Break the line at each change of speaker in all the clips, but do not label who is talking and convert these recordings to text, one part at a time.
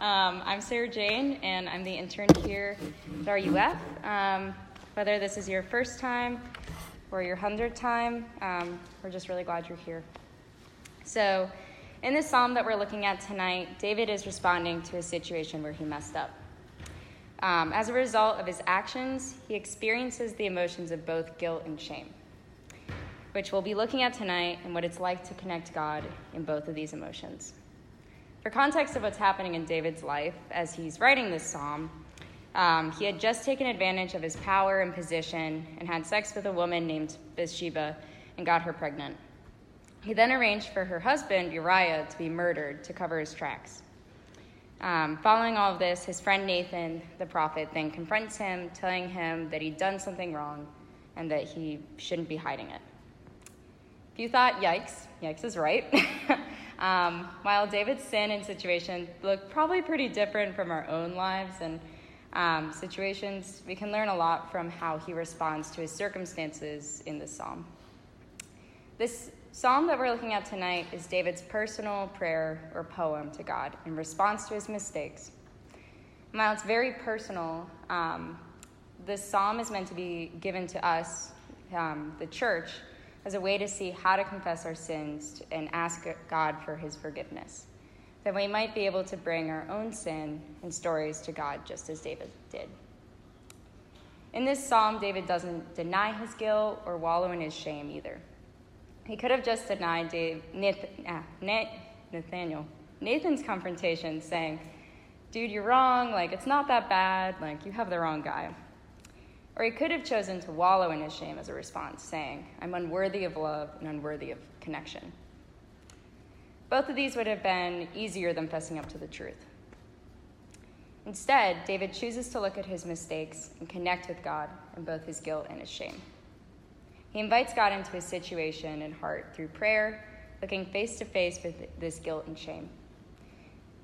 Um, I'm Sarah Jane, and I'm the intern here at RUF. Um, whether this is your first time or your hundredth time, um, we're just really glad you're here. So, in this psalm that we're looking at tonight, David is responding to a situation where he messed up. Um, as a result of his actions, he experiences the emotions of both guilt and shame, which we'll be looking at tonight and what it's like to connect God in both of these emotions. For context of what's happening in David's life as he's writing this psalm, um, he had just taken advantage of his power and position and had sex with a woman named Bathsheba and got her pregnant. He then arranged for her husband, Uriah, to be murdered to cover his tracks. Um, following all of this, his friend Nathan, the prophet, then confronts him, telling him that he'd done something wrong and that he shouldn't be hiding it. If you thought, yikes, yikes is right, Um, while David's sin and situation look probably pretty different from our own lives and um, situations, we can learn a lot from how he responds to his circumstances in this psalm. This psalm that we're looking at tonight is David's personal prayer or poem to God in response to his mistakes. while it's very personal, um, this psalm is meant to be given to us, um, the church, as a way to see how to confess our sins and ask God for his forgiveness. That we might be able to bring our own sin and stories to God just as David did. In this psalm, David doesn't deny his guilt or wallow in his shame either. He could have just denied Dave, ah, Nathaniel, Nathan's confrontation, saying, Dude, you're wrong. Like, it's not that bad. Like, you have the wrong guy. Or he could have chosen to wallow in his shame as a response, saying, I'm unworthy of love and unworthy of connection. Both of these would have been easier than fessing up to the truth. Instead, David chooses to look at his mistakes and connect with God in both his guilt and his shame. He invites God into his situation and heart through prayer, looking face to face with this guilt and shame.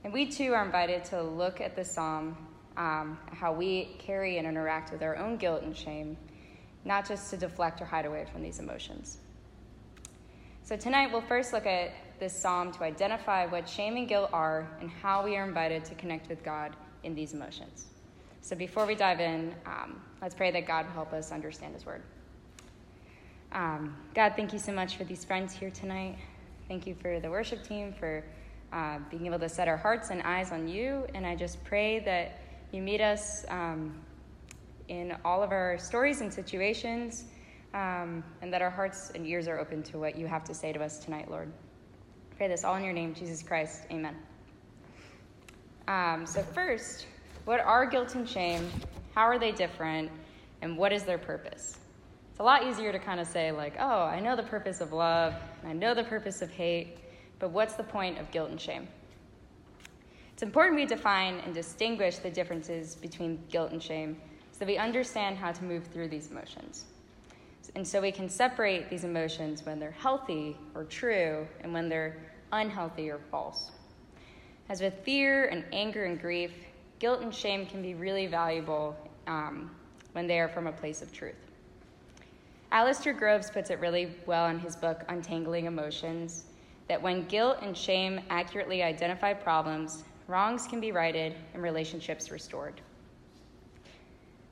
And we too are invited to look at the psalm um, how we carry and interact with our own guilt and shame, not just to deflect or hide away from these emotions. So, tonight we'll first look at this psalm to identify what shame and guilt are and how we are invited to connect with God in these emotions. So, before we dive in, um, let's pray that God will help us understand His word. Um, God, thank you so much for these friends here tonight. Thank you for the worship team, for uh, being able to set our hearts and eyes on you. And I just pray that you meet us um, in all of our stories and situations, um, and that our hearts and ears are open to what you have to say to us tonight, Lord. Pray this all in your name, Jesus Christ. Amen. Um, so, first, what are guilt and shame? How are they different? And what is their purpose? It's a lot easier to kind of say, like, oh, I know the purpose of love, I know the purpose of hate, but what's the point of guilt and shame? It's important we define and distinguish the differences between guilt and shame so that we understand how to move through these emotions. And so we can separate these emotions when they're healthy or true and when they're unhealthy or false. As with fear and anger and grief, guilt and shame can be really valuable um, when they are from a place of truth. Alasdair Groves puts it really well in his book, Untangling Emotions, that when guilt and shame accurately identify problems, wrongs can be righted, and relationships restored.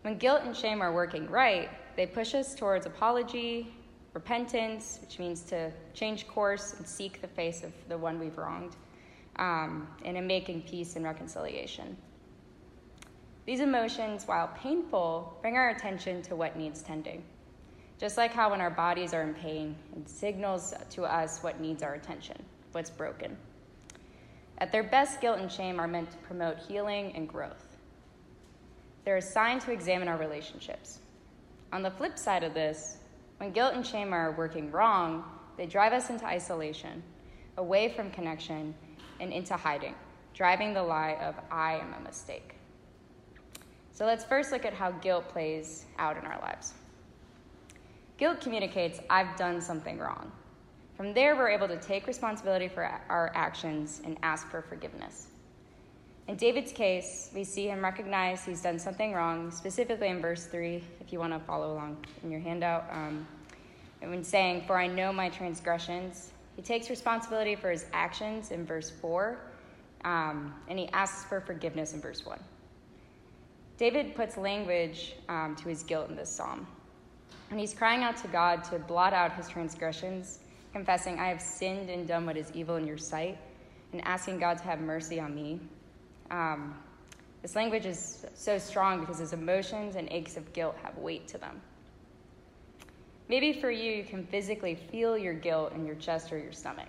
When guilt and shame are working right, they push us towards apology, repentance, which means to change course and seek the face of the one we've wronged, um, and in making peace and reconciliation. These emotions, while painful, bring our attention to what needs tending. Just like how when our bodies are in pain, it signals to us what needs our attention, what's broken. At their best, guilt and shame are meant to promote healing and growth. They're assigned to examine our relationships. On the flip side of this, when guilt and shame are working wrong, they drive us into isolation, away from connection, and into hiding, driving the lie of, I am a mistake. So let's first look at how guilt plays out in our lives. Guilt communicates, I've done something wrong. From there, we're able to take responsibility for our actions and ask for forgiveness. In David's case, we see him recognize he's done something wrong, specifically in verse 3, if you want to follow along in your handout. Um, and when saying, For I know my transgressions, he takes responsibility for his actions in verse 4 um, and he asks for forgiveness in verse 1. David puts language um, to his guilt in this psalm. And he's crying out to God to blot out his transgressions, confessing, I have sinned and done what is evil in your sight, and asking God to have mercy on me. Um, this language is so strong because his emotions and aches of guilt have weight to them. Maybe for you, you can physically feel your guilt in your chest or your stomach.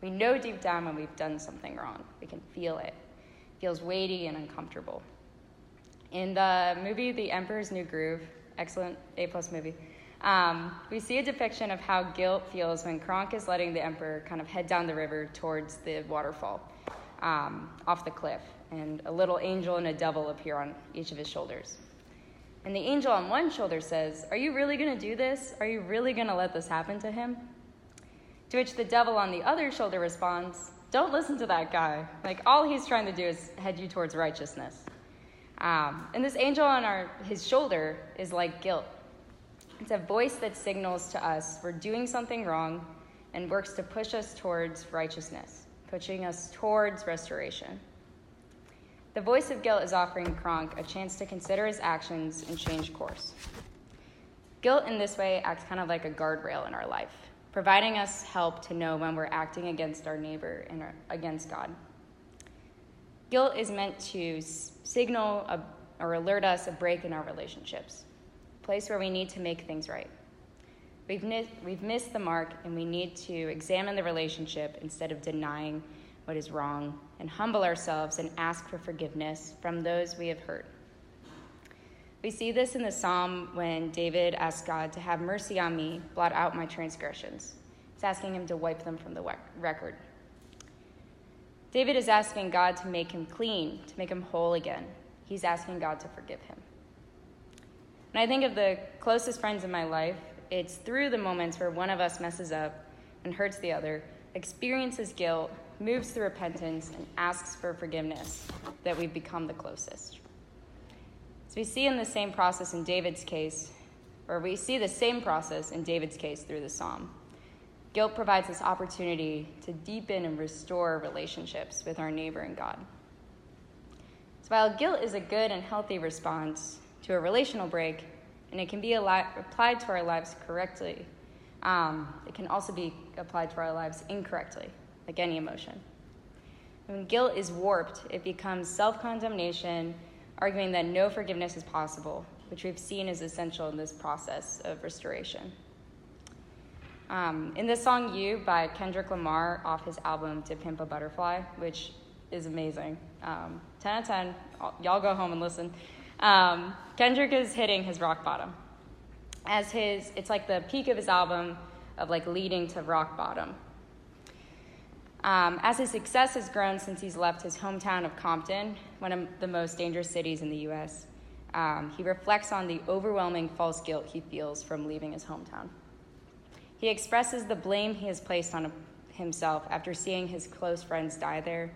We know deep down when we've done something wrong. We can feel it. It feels weighty and uncomfortable. In the movie The Emperor's New Groove, excellent A plus movie, um, we see a depiction of how guilt feels when Kronk is letting the Emperor kind of head down the river towards the waterfall um, off the cliff, and a little angel and a devil appear on each of his shoulders. And the angel on one shoulder says, Are you really going to do this? Are you really going to let this happen to him? To which the devil on the other shoulder responds, Don't listen to that guy. Like, all he's trying to do is head you towards righteousness. Um, and this angel on our, his shoulder is like guilt. It's a voice that signals to us we're doing something wrong and works to push us towards righteousness, pushing us towards restoration. The voice of guilt is offering Kronk a chance to consider his actions and change course. Guilt in this way acts kind of like a guardrail in our life, providing us help to know when we're acting against our neighbor and against God. Guilt is meant to signal a, or alert us a break in our relationships, place where we need to make things right. We've, we've missed the mark and we need to examine the relationship instead of denying what is wrong and humble ourselves and ask for forgiveness from those we have hurt. We see this in the psalm when David asks God to have mercy on me, blot out my transgressions. It's asking him to wipe them from the record. David is asking God to make him clean, to make him whole again. He's asking God to forgive him. When I think of the closest friends in my life, it's through the moments where one of us messes up and hurts the other, experiences guilt, moves through repentance, and asks for forgiveness that we become the closest. So we see in the same process in David's case, or we see the same process in David's case through the psalm. Guilt provides this opportunity to deepen and restore relationships with our neighbor and God. So while guilt is a good and healthy response to a relational break, and it can be applied to our lives correctly, um, it can also be applied to our lives incorrectly, like any emotion. When guilt is warped, it becomes self condemnation, arguing that no forgiveness is possible, which we've seen is essential in this process of restoration. Um, in the song You by Kendrick Lamar off his album To Pimp a Butterfly, which is amazing. Um, 10 out of 10. Y'all go home and listen. Um, Kendrick is hitting his rock bottom. As his, it's like the peak of his album of like leading to rock bottom. Um, as his success has grown since he's left his hometown of Compton, one of the most dangerous cities in the U.S., um, he reflects on the overwhelming false guilt he feels from leaving his hometown. He expresses the blame he has placed on himself after seeing his close friends die there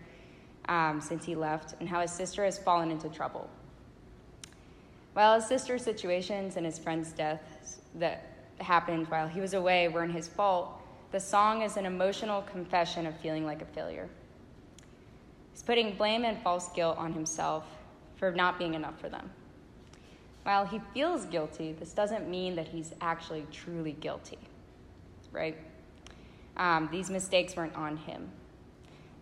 um, since he left, and how his sister has fallen into trouble. While his sister's situations and his friend's deaths that happened while he was away weren't his fault, the song is an emotional confession of feeling like a failure. He's putting blame and false guilt on himself for not being enough for them. While he feels guilty, this doesn't mean that he's actually truly guilty right? Um, these mistakes weren't on him.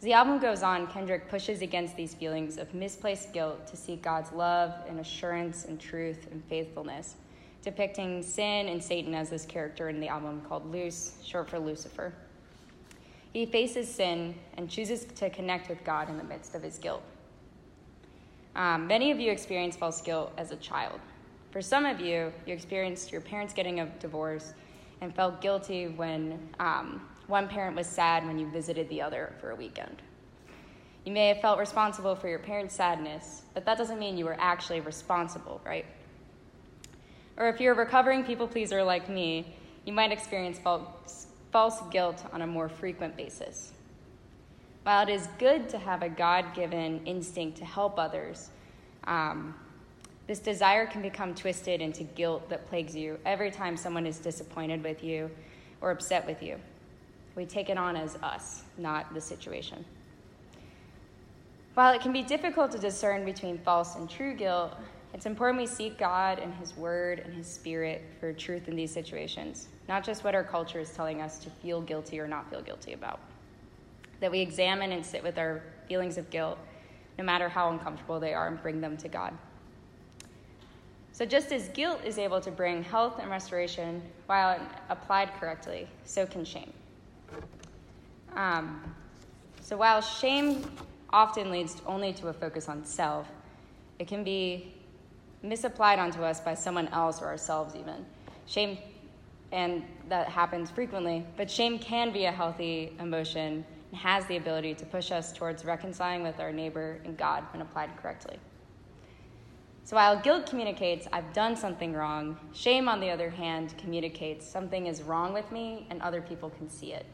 As the album goes on, Kendrick pushes against these feelings of misplaced guilt to seek God's love and assurance and truth and faithfulness, depicting sin and Satan as this character in the album called Luce, short for Lucifer. He faces sin and chooses to connect with God in the midst of his guilt. Um, many of you experienced false guilt as a child. For some of you, you experienced your parents getting a divorce and felt guilty when um, one parent was sad when you visited the other for a weekend. You may have felt responsible for your parents' sadness, but that doesn't mean you were actually responsible, right? Or if you're a recovering people pleaser like me, you might experience false, false guilt on a more frequent basis. While it is good to have a God given instinct to help others, um, this desire can become twisted into guilt that plagues you every time someone is disappointed with you or upset with you. We take it on as us, not the situation. While it can be difficult to discern between false and true guilt, it's important we seek God and His Word and His Spirit for truth in these situations, not just what our culture is telling us to feel guilty or not feel guilty about. That we examine and sit with our feelings of guilt, no matter how uncomfortable they are, and bring them to God. So, just as guilt is able to bring health and restoration while applied correctly, so can shame. Um, so, while shame often leads only to a focus on self, it can be misapplied onto us by someone else or ourselves, even. Shame, and that happens frequently, but shame can be a healthy emotion and has the ability to push us towards reconciling with our neighbor and God when applied correctly. So while guilt communicates, I've done something wrong, shame, on the other hand, communicates something is wrong with me and other people can see it.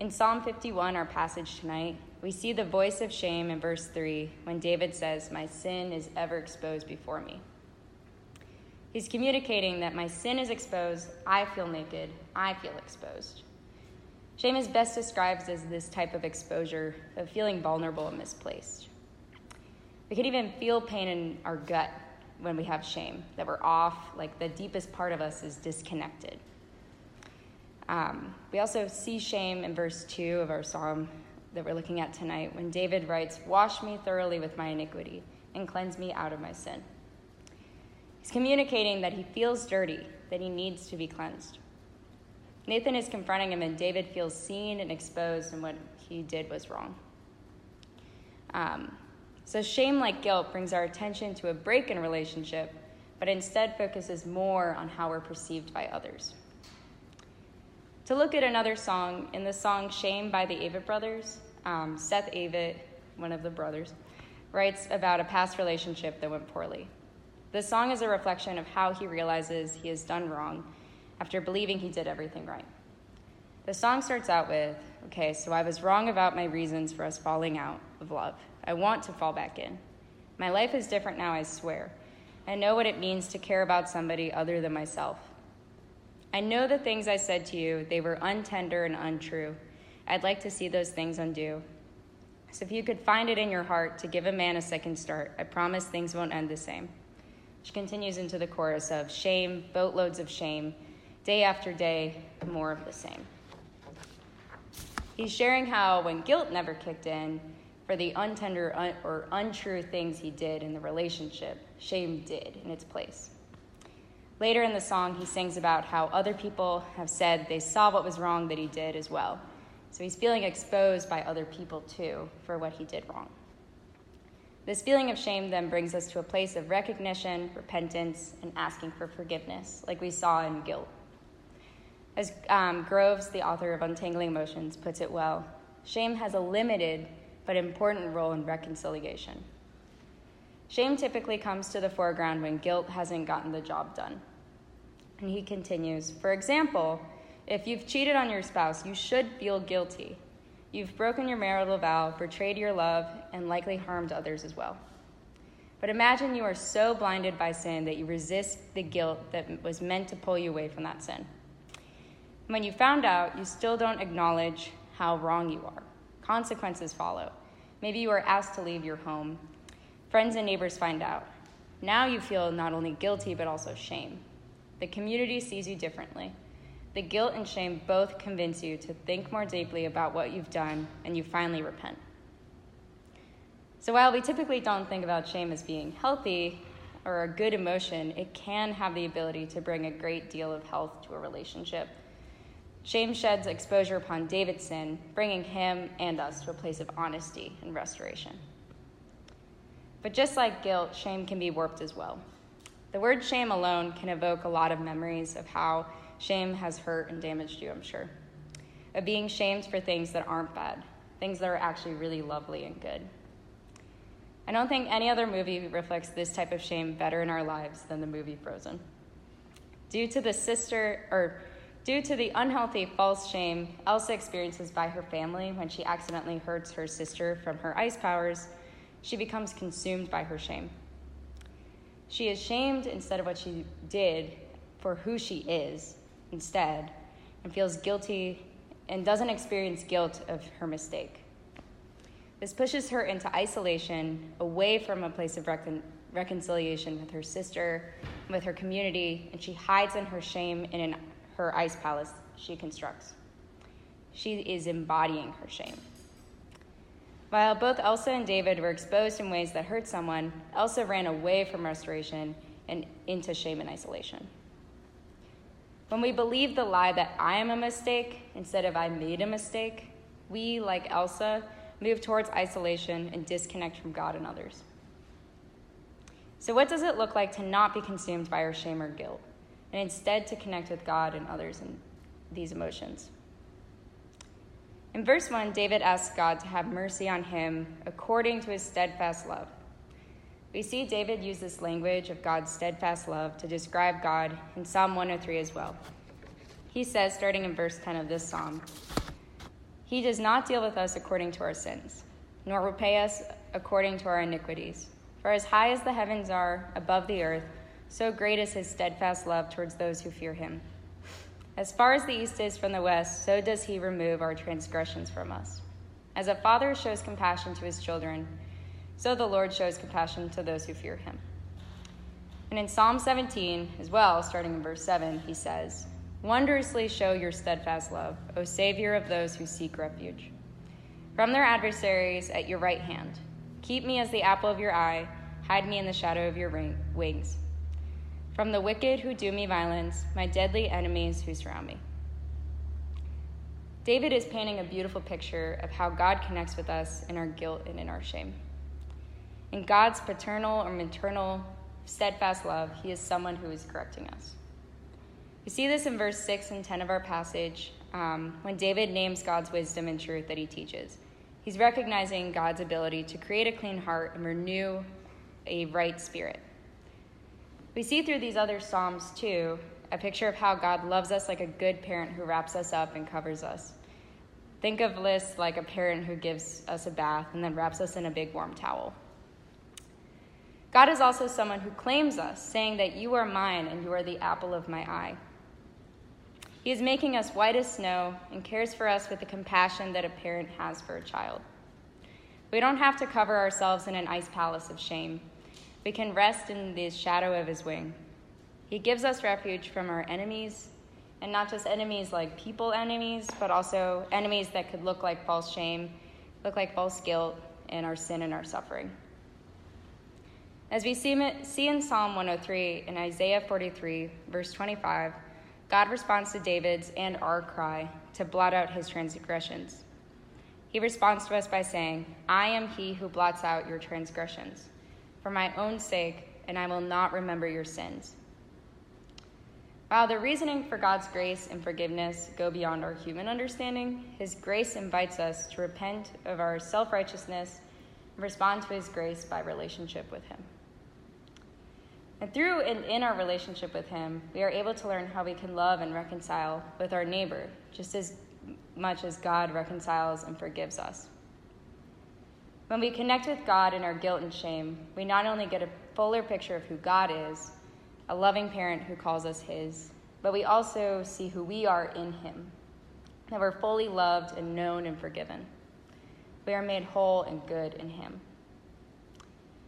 In Psalm 51, our passage tonight, we see the voice of shame in verse 3 when David says, My sin is ever exposed before me. He's communicating that my sin is exposed, I feel naked, I feel exposed. Shame is best described as this type of exposure of feeling vulnerable and misplaced. We can even feel pain in our gut when we have shame, that we're off, like the deepest part of us is disconnected. Um, we also see shame in verse 2 of our psalm that we're looking at tonight when David writes, Wash me thoroughly with my iniquity and cleanse me out of my sin. He's communicating that he feels dirty, that he needs to be cleansed. Nathan is confronting him, and David feels seen and exposed, and what he did was wrong. Um, so, shame, like guilt, brings our attention to a break in relationship, but instead focuses more on how we're perceived by others. To look at another song, in the song Shame by the Avett Brothers, um, Seth Avett, one of the brothers, writes about a past relationship that went poorly. The song is a reflection of how he realizes he has done wrong after believing he did everything right. The song starts out with Okay, so I was wrong about my reasons for us falling out of love. I want to fall back in. My life is different now, I swear. I know what it means to care about somebody other than myself. I know the things I said to you, they were untender and untrue. I'd like to see those things undo. So if you could find it in your heart to give a man a second start, I promise things won't end the same. She continues into the chorus of shame, boatloads of shame, day after day, more of the same. He's sharing how when guilt never kicked in for the untender un- or untrue things he did in the relationship, shame did in its place. Later in the song, he sings about how other people have said they saw what was wrong that he did as well. So he's feeling exposed by other people too for what he did wrong. This feeling of shame then brings us to a place of recognition, repentance, and asking for forgiveness, like we saw in guilt. As um, Groves, the author of Untangling Emotions, puts it well, shame has a limited but important role in reconciliation. Shame typically comes to the foreground when guilt hasn't gotten the job done. And he continues For example, if you've cheated on your spouse, you should feel guilty. You've broken your marital vow, betrayed your love, and likely harmed others as well. But imagine you are so blinded by sin that you resist the guilt that was meant to pull you away from that sin. When you found out, you still don't acknowledge how wrong you are. Consequences follow. Maybe you are asked to leave your home. Friends and neighbors find out. Now you feel not only guilty, but also shame. The community sees you differently. The guilt and shame both convince you to think more deeply about what you've done, and you finally repent. So, while we typically don't think about shame as being healthy or a good emotion, it can have the ability to bring a great deal of health to a relationship Shame sheds exposure upon David's sin, bringing him and us to a place of honesty and restoration. But just like guilt, shame can be warped as well. The word shame alone can evoke a lot of memories of how shame has hurt and damaged you, I'm sure. Of being shamed for things that aren't bad, things that are actually really lovely and good. I don't think any other movie reflects this type of shame better in our lives than the movie Frozen. Due to the sister, or Due to the unhealthy false shame Elsa experiences by her family when she accidentally hurts her sister from her ice powers, she becomes consumed by her shame. She is shamed instead of what she did for who she is instead, and feels guilty and doesn't experience guilt of her mistake. This pushes her into isolation, away from a place of recon- reconciliation with her sister, with her community, and she hides in her shame in an, her ice palace she constructs. She is embodying her shame. While both Elsa and David were exposed in ways that hurt someone, Elsa ran away from restoration and into shame and isolation. When we believe the lie that I am a mistake instead of I made a mistake, we, like Elsa, move towards isolation and disconnect from God and others. So, what does it look like to not be consumed by our shame or guilt, and instead to connect with God and others in these emotions? In verse 1, David asks God to have mercy on him according to his steadfast love. We see David use this language of God's steadfast love to describe God in Psalm 103 as well. He says, starting in verse 10 of this psalm, He does not deal with us according to our sins, nor repay us according to our iniquities. For as high as the heavens are above the earth, so great is his steadfast love towards those who fear him. As far as the east is from the west, so does he remove our transgressions from us. As a father shows compassion to his children, so the Lord shows compassion to those who fear him. And in Psalm 17 as well, starting in verse 7, he says, Wondrously show your steadfast love, O Savior of those who seek refuge. From their adversaries at your right hand, keep me as the apple of your eye, hide me in the shadow of your wings. From the wicked who do me violence, my deadly enemies who surround me. David is painting a beautiful picture of how God connects with us in our guilt and in our shame. In God's paternal or maternal steadfast love, He is someone who is correcting us. We see this in verse 6 and 10 of our passage um, when David names God's wisdom and truth that He teaches. He's recognizing God's ability to create a clean heart and renew a right spirit. We see through these other Psalms, too, a picture of how God loves us like a good parent who wraps us up and covers us. Think of this like a parent who gives us a bath and then wraps us in a big warm towel. God is also someone who claims us, saying that you are mine and you are the apple of my eye. He is making us white as snow and cares for us with the compassion that a parent has for a child. We don't have to cover ourselves in an ice palace of shame. We can rest in the shadow of his wing. He gives us refuge from our enemies, and not just enemies like people enemies, but also enemies that could look like false shame, look like false guilt, and our sin and our suffering. As we see in Psalm 103 and Isaiah 43, verse 25, God responds to David's and our cry to blot out his transgressions. He responds to us by saying, I am he who blots out your transgressions for my own sake, and I will not remember your sins. While the reasoning for God's grace and forgiveness go beyond our human understanding, His grace invites us to repent of our self righteousness and respond to His grace by relationship with Him. And through and in our relationship with Him, we are able to learn how we can love and reconcile with our neighbor just as much as God reconciles and forgives us. When we connect with God in our guilt and shame, we not only get a fuller picture of who God is, a loving parent who calls us His, but we also see who we are in Him, that we're fully loved and known and forgiven. We are made whole and good in Him.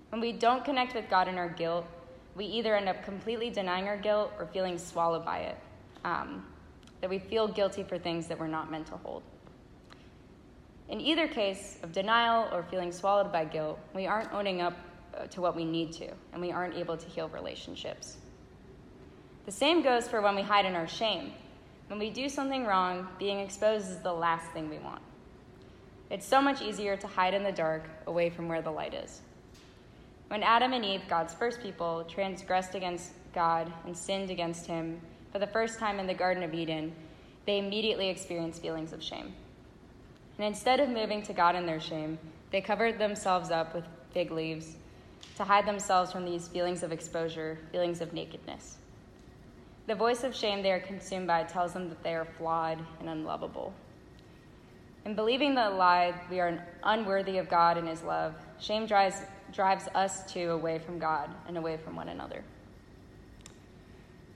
When we don't connect with God in our guilt, we either end up completely denying our guilt or feeling swallowed by it. Um, that we feel guilty for things that we're not meant to hold. In either case of denial or feeling swallowed by guilt, we aren't owning up uh, to what we need to, and we aren't able to heal relationships. The same goes for when we hide in our shame. When we do something wrong, being exposed is the last thing we want. It's so much easier to hide in the dark, away from where the light is. When Adam and Eve, God's first people, transgressed against God and sinned against Him for the first time in the Garden of Eden, they immediately experienced feelings of shame. And instead of moving to God in their shame, they covered themselves up with fig leaves to hide themselves from these feelings of exposure, feelings of nakedness. The voice of shame they are consumed by tells them that they are flawed and unlovable. In believing the lie, we are unworthy of God and His love, shame drives drives us too away from God and away from one another.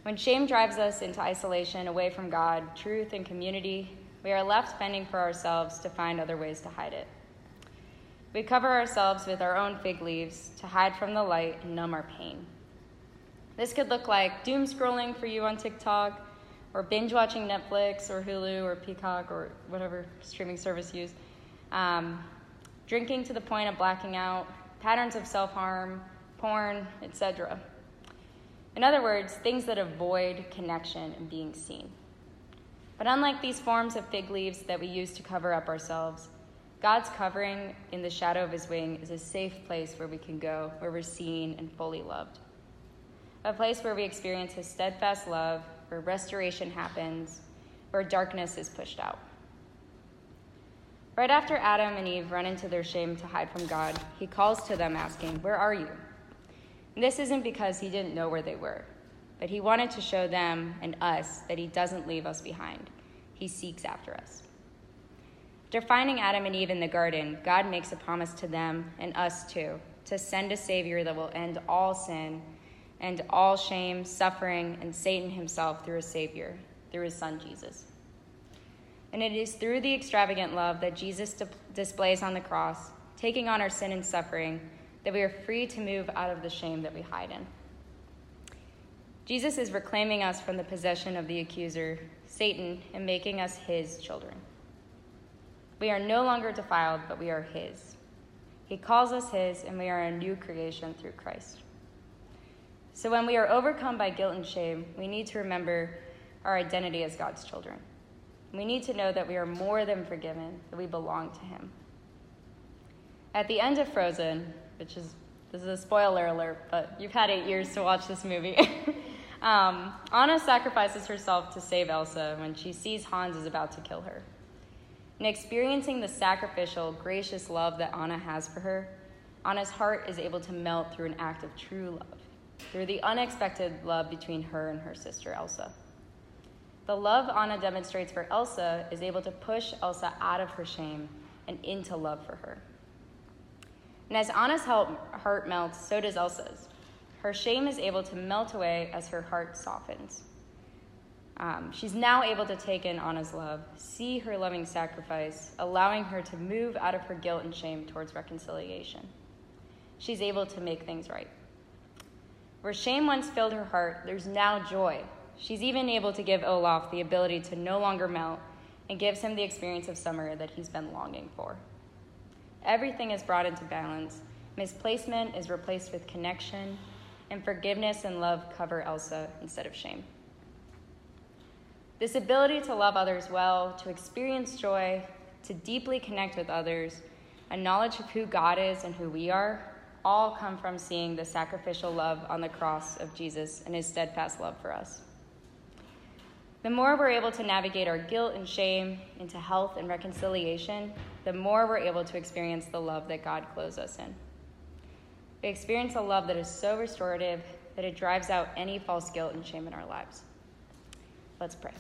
When shame drives us into isolation, away from God, truth, and community, we are left fending for ourselves to find other ways to hide it. We cover ourselves with our own fig leaves to hide from the light and numb our pain. This could look like doom scrolling for you on TikTok, or binge watching Netflix or Hulu or Peacock or whatever streaming service you use, um, drinking to the point of blacking out, patterns of self harm, porn, etc. In other words, things that avoid connection and being seen. But unlike these forms of fig leaves that we use to cover up ourselves, God's covering in the shadow of his wing is a safe place where we can go, where we're seen and fully loved. A place where we experience his steadfast love, where restoration happens, where darkness is pushed out. Right after Adam and Eve run into their shame to hide from God, he calls to them asking, Where are you? And this isn't because he didn't know where they were, but he wanted to show them and us that he doesn't leave us behind. He seeks after us. After finding Adam and Eve in the garden, God makes a promise to them and us too to send a Savior that will end all sin and all shame, suffering, and Satan himself through a Savior, through his Son Jesus. And it is through the extravagant love that Jesus di- displays on the cross, taking on our sin and suffering, that we are free to move out of the shame that we hide in. Jesus is reclaiming us from the possession of the accuser, Satan, and making us his children. We are no longer defiled, but we are his. He calls us his, and we are a new creation through Christ. So when we are overcome by guilt and shame, we need to remember our identity as God's children. We need to know that we are more than forgiven, that we belong to Him. At the end of Frozen, which is this is a spoiler alert, but you've had eight years to watch this movie. um, Anna sacrifices herself to save Elsa when she sees Hans is about to kill her. And experiencing the sacrificial, gracious love that Anna has for her, Anna's heart is able to melt through an act of true love, through the unexpected love between her and her sister Elsa. The love Anna demonstrates for Elsa is able to push Elsa out of her shame and into love for her. And as Anna's heart melts, so does Elsa's. Her shame is able to melt away as her heart softens. Um, she's now able to take in Anna's love, see her loving sacrifice, allowing her to move out of her guilt and shame towards reconciliation. She's able to make things right. Where shame once filled her heart, there's now joy She's even able to give Olaf the ability to no longer melt and gives him the experience of summer that he's been longing for. Everything is brought into balance. Misplacement is replaced with connection, and forgiveness and love cover Elsa instead of shame. This ability to love others well, to experience joy, to deeply connect with others, a knowledge of who God is and who we are, all come from seeing the sacrificial love on the cross of Jesus and his steadfast love for us. The more we're able to navigate our guilt and shame into health and reconciliation, the more we're able to experience the love that God clothes us in. We experience a love that is so restorative that it drives out any false guilt and shame in our lives. Let's pray.